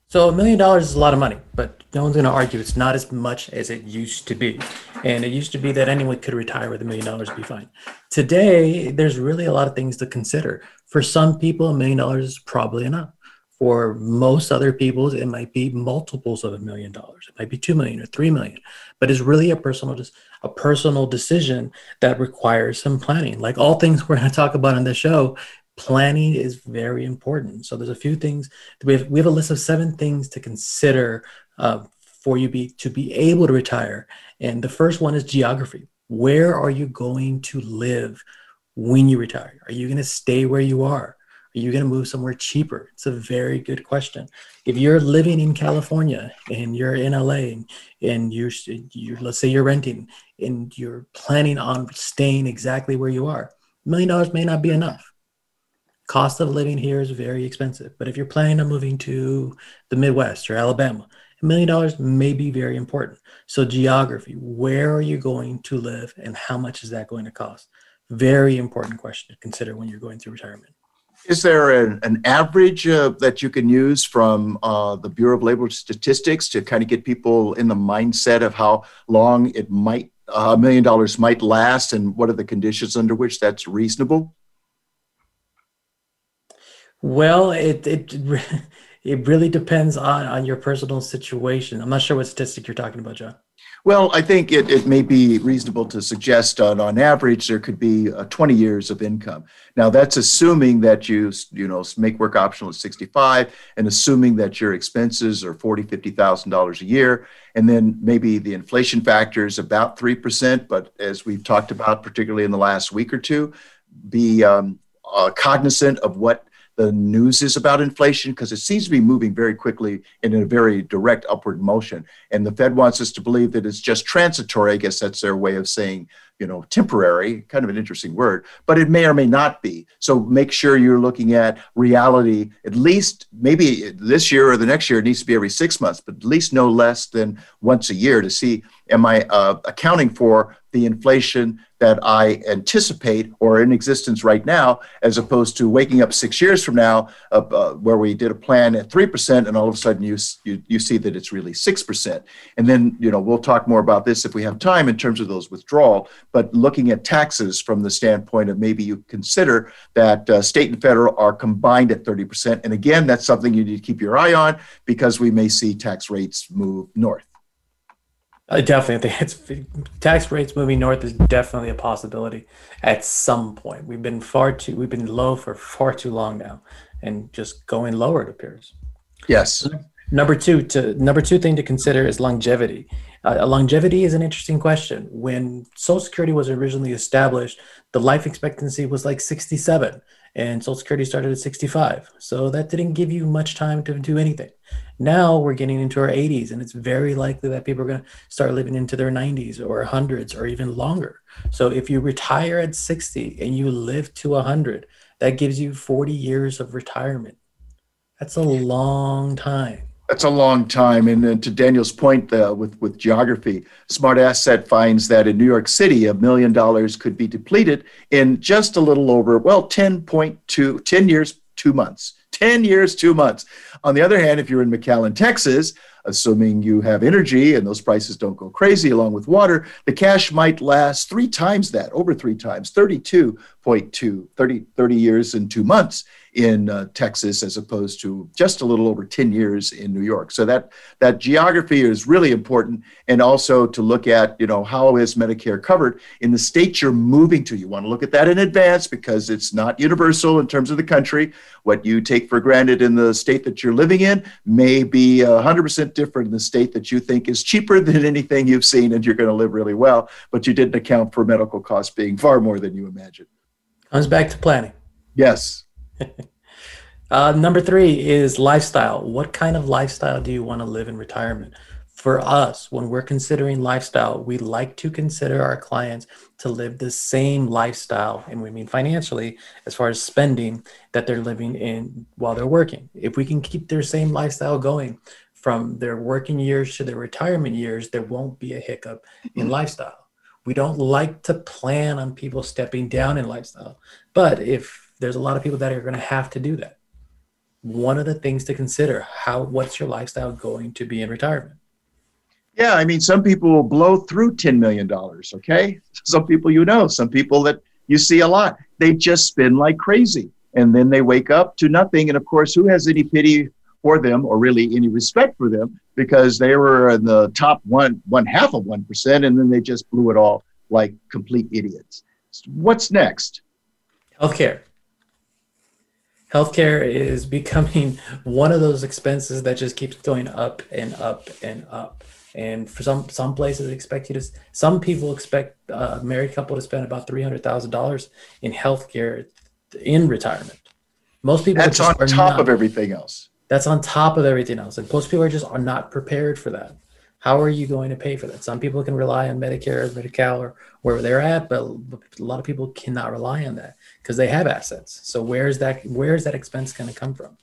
So a million dollars is a lot of money, but no one's going to argue it's not as much as it used to be. And it used to be that anyone could retire with a million dollars and be fine. Today, there's really a lot of things to consider. For some people, a million dollars is probably enough. For most other people, it might be multiples of a million dollars. It might be two million or three million. But it's really a personal a personal decision that requires some planning. Like all things we're going to talk about on the show, planning is very important. So there's a few things we have. We have a list of seven things to consider uh, for you be to be able to retire. And the first one is geography. Where are you going to live when you retire? Are you going to stay where you are? Are you going to move somewhere cheaper? It's a very good question. If you're living in California and you're in LA and, you're, you're, let's say you're renting and you're planning on staying exactly where you are, million dollars may not be enough. Cost of living here is very expensive. But if you're planning on moving to the Midwest or Alabama, a million dollars may be very important. So, geography, where are you going to live and how much is that going to cost? Very important question to consider when you're going through retirement. Is there an, an average uh, that you can use from uh, the Bureau of Labor Statistics to kind of get people in the mindset of how long it might uh, a million dollars might last, and what are the conditions under which that's reasonable? Well, it it it really depends on on your personal situation. I'm not sure what statistic you're talking about, John. Well, I think it, it may be reasonable to suggest on, on average there could be uh, 20 years of income. Now that's assuming that you you know make work optional at 65 and assuming that your expenses are 40 50 thousand dollars a year and then maybe the inflation factor is about three percent. But as we've talked about, particularly in the last week or two, be um, uh, cognizant of what the news is about inflation because it seems to be moving very quickly in a very direct upward motion. And the Fed wants us to believe that it's just transitory. I guess that's their way of saying, you know, temporary, kind of an interesting word, but it may or may not be. So make sure you're looking at reality at least maybe this year or the next year, it needs to be every six months, but at least no less than once a year to see am I uh, accounting for the inflation that I anticipate or in existence right now, as opposed to waking up six years from now, uh, uh, where we did a plan at three percent, and all of a sudden you, you you see that it's really six percent. And then you know we'll talk more about this if we have time in terms of those withdrawal. But looking at taxes from the standpoint of maybe you consider that uh, state and federal are combined at thirty percent, and again that's something you need to keep your eye on because we may see tax rates move north. I definitely think it's tax rates moving north is definitely a possibility at some point. We've been far too we've been low for far too long now, and just going lower it appears. Yes. Number two to number two thing to consider is longevity. Uh, longevity is an interesting question. When Social Security was originally established, the life expectancy was like 67, and Social Security started at 65. So that didn't give you much time to do anything. Now we're getting into our 80s, and it's very likely that people are going to start living into their 90s or hundreds or even longer. So if you retire at 60 and you live to 100, that gives you 40 years of retirement. That's a long time. That's a long time. And, to Daniel's point uh, with, with geography, Smart Asset finds that in New York City, a million dollars could be depleted in just a little over, well, 10.2, 10 years, two months. 10 years, two months. On the other hand, if you're in McAllen, Texas, assuming you have energy and those prices don't go crazy along with water, the cash might last three times that, over three times, 32.2, 30, 30 years and two months in uh, Texas as opposed to just a little over 10 years in New York. So that that geography is really important and also to look at, you know, how is Medicare covered in the state you're moving to. You want to look at that in advance because it's not universal in terms of the country. What you take for granted in the state that you're living in may be 100% different in the state that you think is cheaper than anything you've seen and you're going to live really well, but you didn't account for medical costs being far more than you imagined. Comes back to planning. Yes. uh, number three is lifestyle. What kind of lifestyle do you want to live in retirement? For us, when we're considering lifestyle, we like to consider our clients to live the same lifestyle, and we mean financially, as far as spending that they're living in while they're working. If we can keep their same lifestyle going from their working years to their retirement years, there won't be a hiccup in mm-hmm. lifestyle. We don't like to plan on people stepping down in lifestyle, but if there's a lot of people that are going to have to do that. One of the things to consider how what's your lifestyle going to be in retirement? Yeah, I mean, some people will blow through $10 million, okay? Some people you know, some people that you see a lot, they just spend like crazy. And then they wake up to nothing. And of course, who has any pity for them or really any respect for them because they were in the top one, one half of 1%, and then they just blew it all like complete idiots. What's next? Healthcare healthcare is becoming one of those expenses that just keeps going up and up and up. And for some some places expect you to some people expect a married couple to spend about three hundred thousand dollars in healthcare in retirement. Most people that's on top not, of everything else. That's on top of everything else, and most people are just are not prepared for that. How are you going to pay for that? Some people can rely on Medicare, or Medi-Cal, or wherever they're at, but a lot of people cannot rely on that because they have assets. So where's that? Where's that expense going to come from?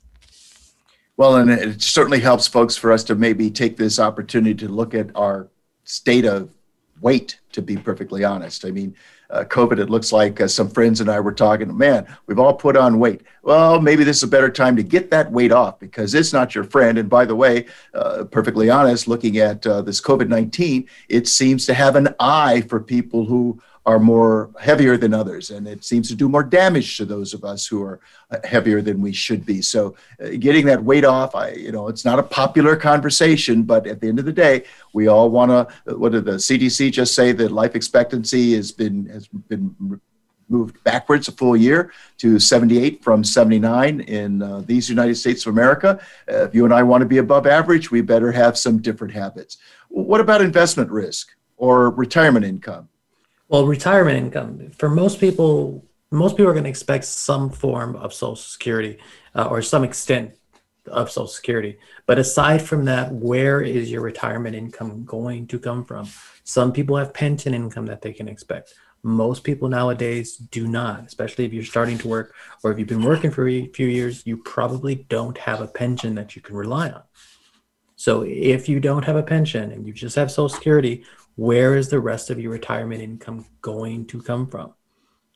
Well, and it certainly helps folks for us to maybe take this opportunity to look at our state of weight, to be perfectly honest. I mean, uh, COVID, it looks like uh, some friends and I were talking, man, we've all put on weight. Well, maybe this is a better time to get that weight off because it's not your friend. And by the way, uh, perfectly honest, looking at uh, this COVID 19, it seems to have an eye for people who are more heavier than others, and it seems to do more damage to those of us who are uh, heavier than we should be. So, uh, getting that weight off, I, you know, it's not a popular conversation, but at the end of the day, we all want to. What did the CDC just say? That life expectancy has been has been moved backwards a full year to 78 from 79 in uh, these United States of America. Uh, if you and I want to be above average, we better have some different habits. What about investment risk or retirement income? Well, retirement income for most people, most people are going to expect some form of Social Security uh, or some extent of Social Security. But aside from that, where is your retirement income going to come from? Some people have pension income that they can expect. Most people nowadays do not, especially if you're starting to work or if you've been working for a few years, you probably don't have a pension that you can rely on. So if you don't have a pension and you just have Social Security, where is the rest of your retirement income going to come from?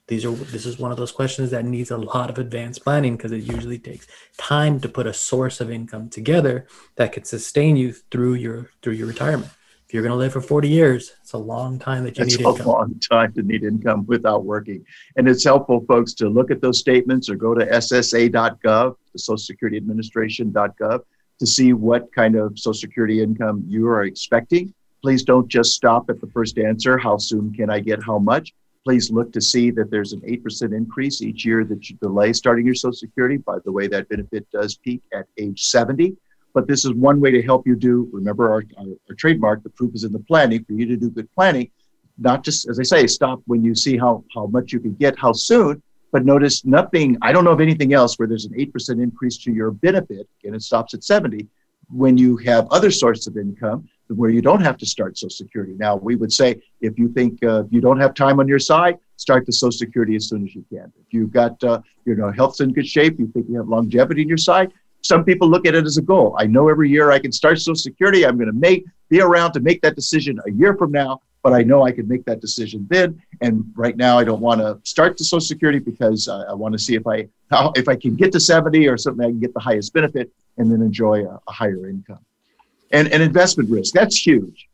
These are this is one of those questions that needs a lot of advanced planning because it usually takes time to put a source of income together that could sustain you through your through your retirement. If you're going to live for 40 years, it's a long time that you That's need a income. long time to need income without working. And it's helpful, folks, to look at those statements or go to SSA.gov, the Social Security Administration.gov, to see what kind of Social Security income you are expecting Please don't just stop at the first answer. How soon can I get how much? Please look to see that there's an 8% increase each year that you delay starting your Social Security. By the way, that benefit does peak at age 70. But this is one way to help you do, remember our, our, our trademark, the proof is in the planning, for you to do good planning. Not just, as I say, stop when you see how, how much you can get, how soon, but notice nothing, I don't know of anything else where there's an 8% increase to your benefit, and it stops at 70, when you have other sources of income where you don't have to start Social Security. Now, we would say if you think uh, you don't have time on your side, start the Social Security as soon as you can. If you've got uh, you know health's in good shape, you think you have longevity in your side. Some people look at it as a goal. I know every year I can start Social Security. I'm going to make be around to make that decision a year from now, but I know I can make that decision then. And right now, I don't want to start the Social Security because I, I want to see if I how, if I can get to 70 or something I can get the highest benefit and then enjoy a, a higher income and, and investment risk. That's huge.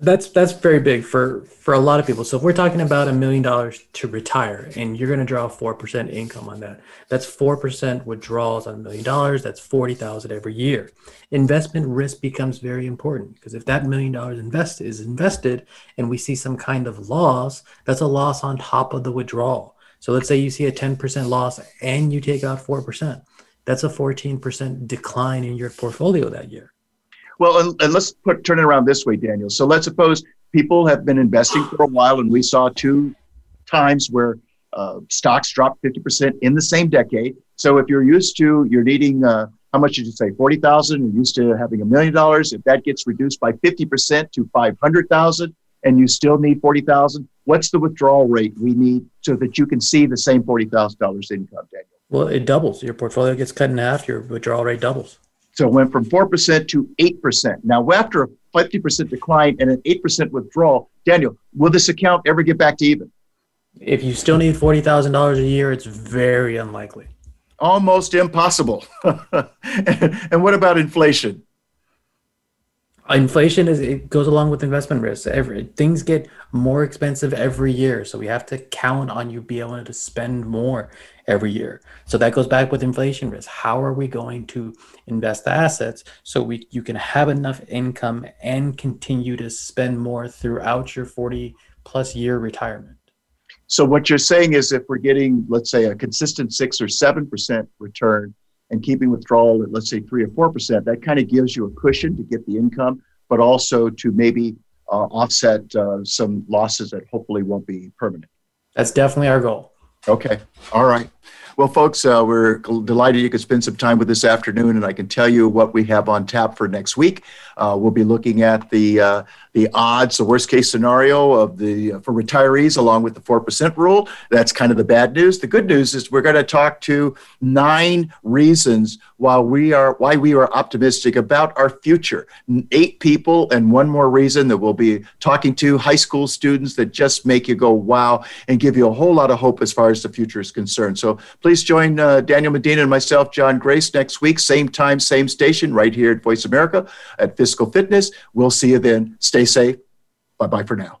That's that's very big for for a lot of people. So if we're talking about a million dollars to retire, and you're going to draw four percent income on that, that's four percent withdrawals on a million dollars. That's forty thousand every year. Investment risk becomes very important because if that million dollars invested is invested, and we see some kind of loss, that's a loss on top of the withdrawal. So let's say you see a ten percent loss and you take out four percent. That's a fourteen percent decline in your portfolio that year. Well, and, and let's put turn it around this way, Daniel. So let's suppose people have been investing for a while, and we saw two times where uh, stocks dropped 50% in the same decade. So if you're used to, you're needing, uh, how much did you say, 40,000? You're used to having a million dollars. If that gets reduced by 50% to 500,000 and you still need 40,000, what's the withdrawal rate we need so that you can see the same $40,000 income, Daniel? Well, it doubles. Your portfolio gets cut in half, your withdrawal rate doubles. So it went from 4% to 8%. Now, after a 50% decline and an 8% withdrawal, Daniel, will this account ever get back to even? If you still need $40,000 a year, it's very unlikely. Almost impossible. and what about inflation? inflation is it goes along with investment risks every things get more expensive every year so we have to count on you being able to spend more every year so that goes back with inflation risk how are we going to invest the assets so we you can have enough income and continue to spend more throughout your 40 plus year retirement so what you're saying is if we're getting let's say a consistent 6 or 7% return and keeping withdrawal at let's say three or four percent, that kind of gives you a cushion to get the income, but also to maybe uh, offset uh, some losses that hopefully won't be permanent. That's definitely our goal. Okay. All right. Well, folks, uh, we're delighted you could spend some time with this afternoon, and I can tell you what we have on tap for next week. Uh, we'll be looking at the uh, the odds, the worst case scenario of the for retirees, along with the four percent rule. That's kind of the bad news. The good news is we're going to talk to nine reasons why we are why we are optimistic about our future. Eight people and one more reason that we'll be talking to high school students that just make you go wow and give you a whole lot of hope as far as the future is concerned. So please join uh, Daniel Medina and myself, John Grace, next week, same time, same station, right here at Voice America at Fiscal Fitness. We'll see you then. Stay safe. Bye bye for now.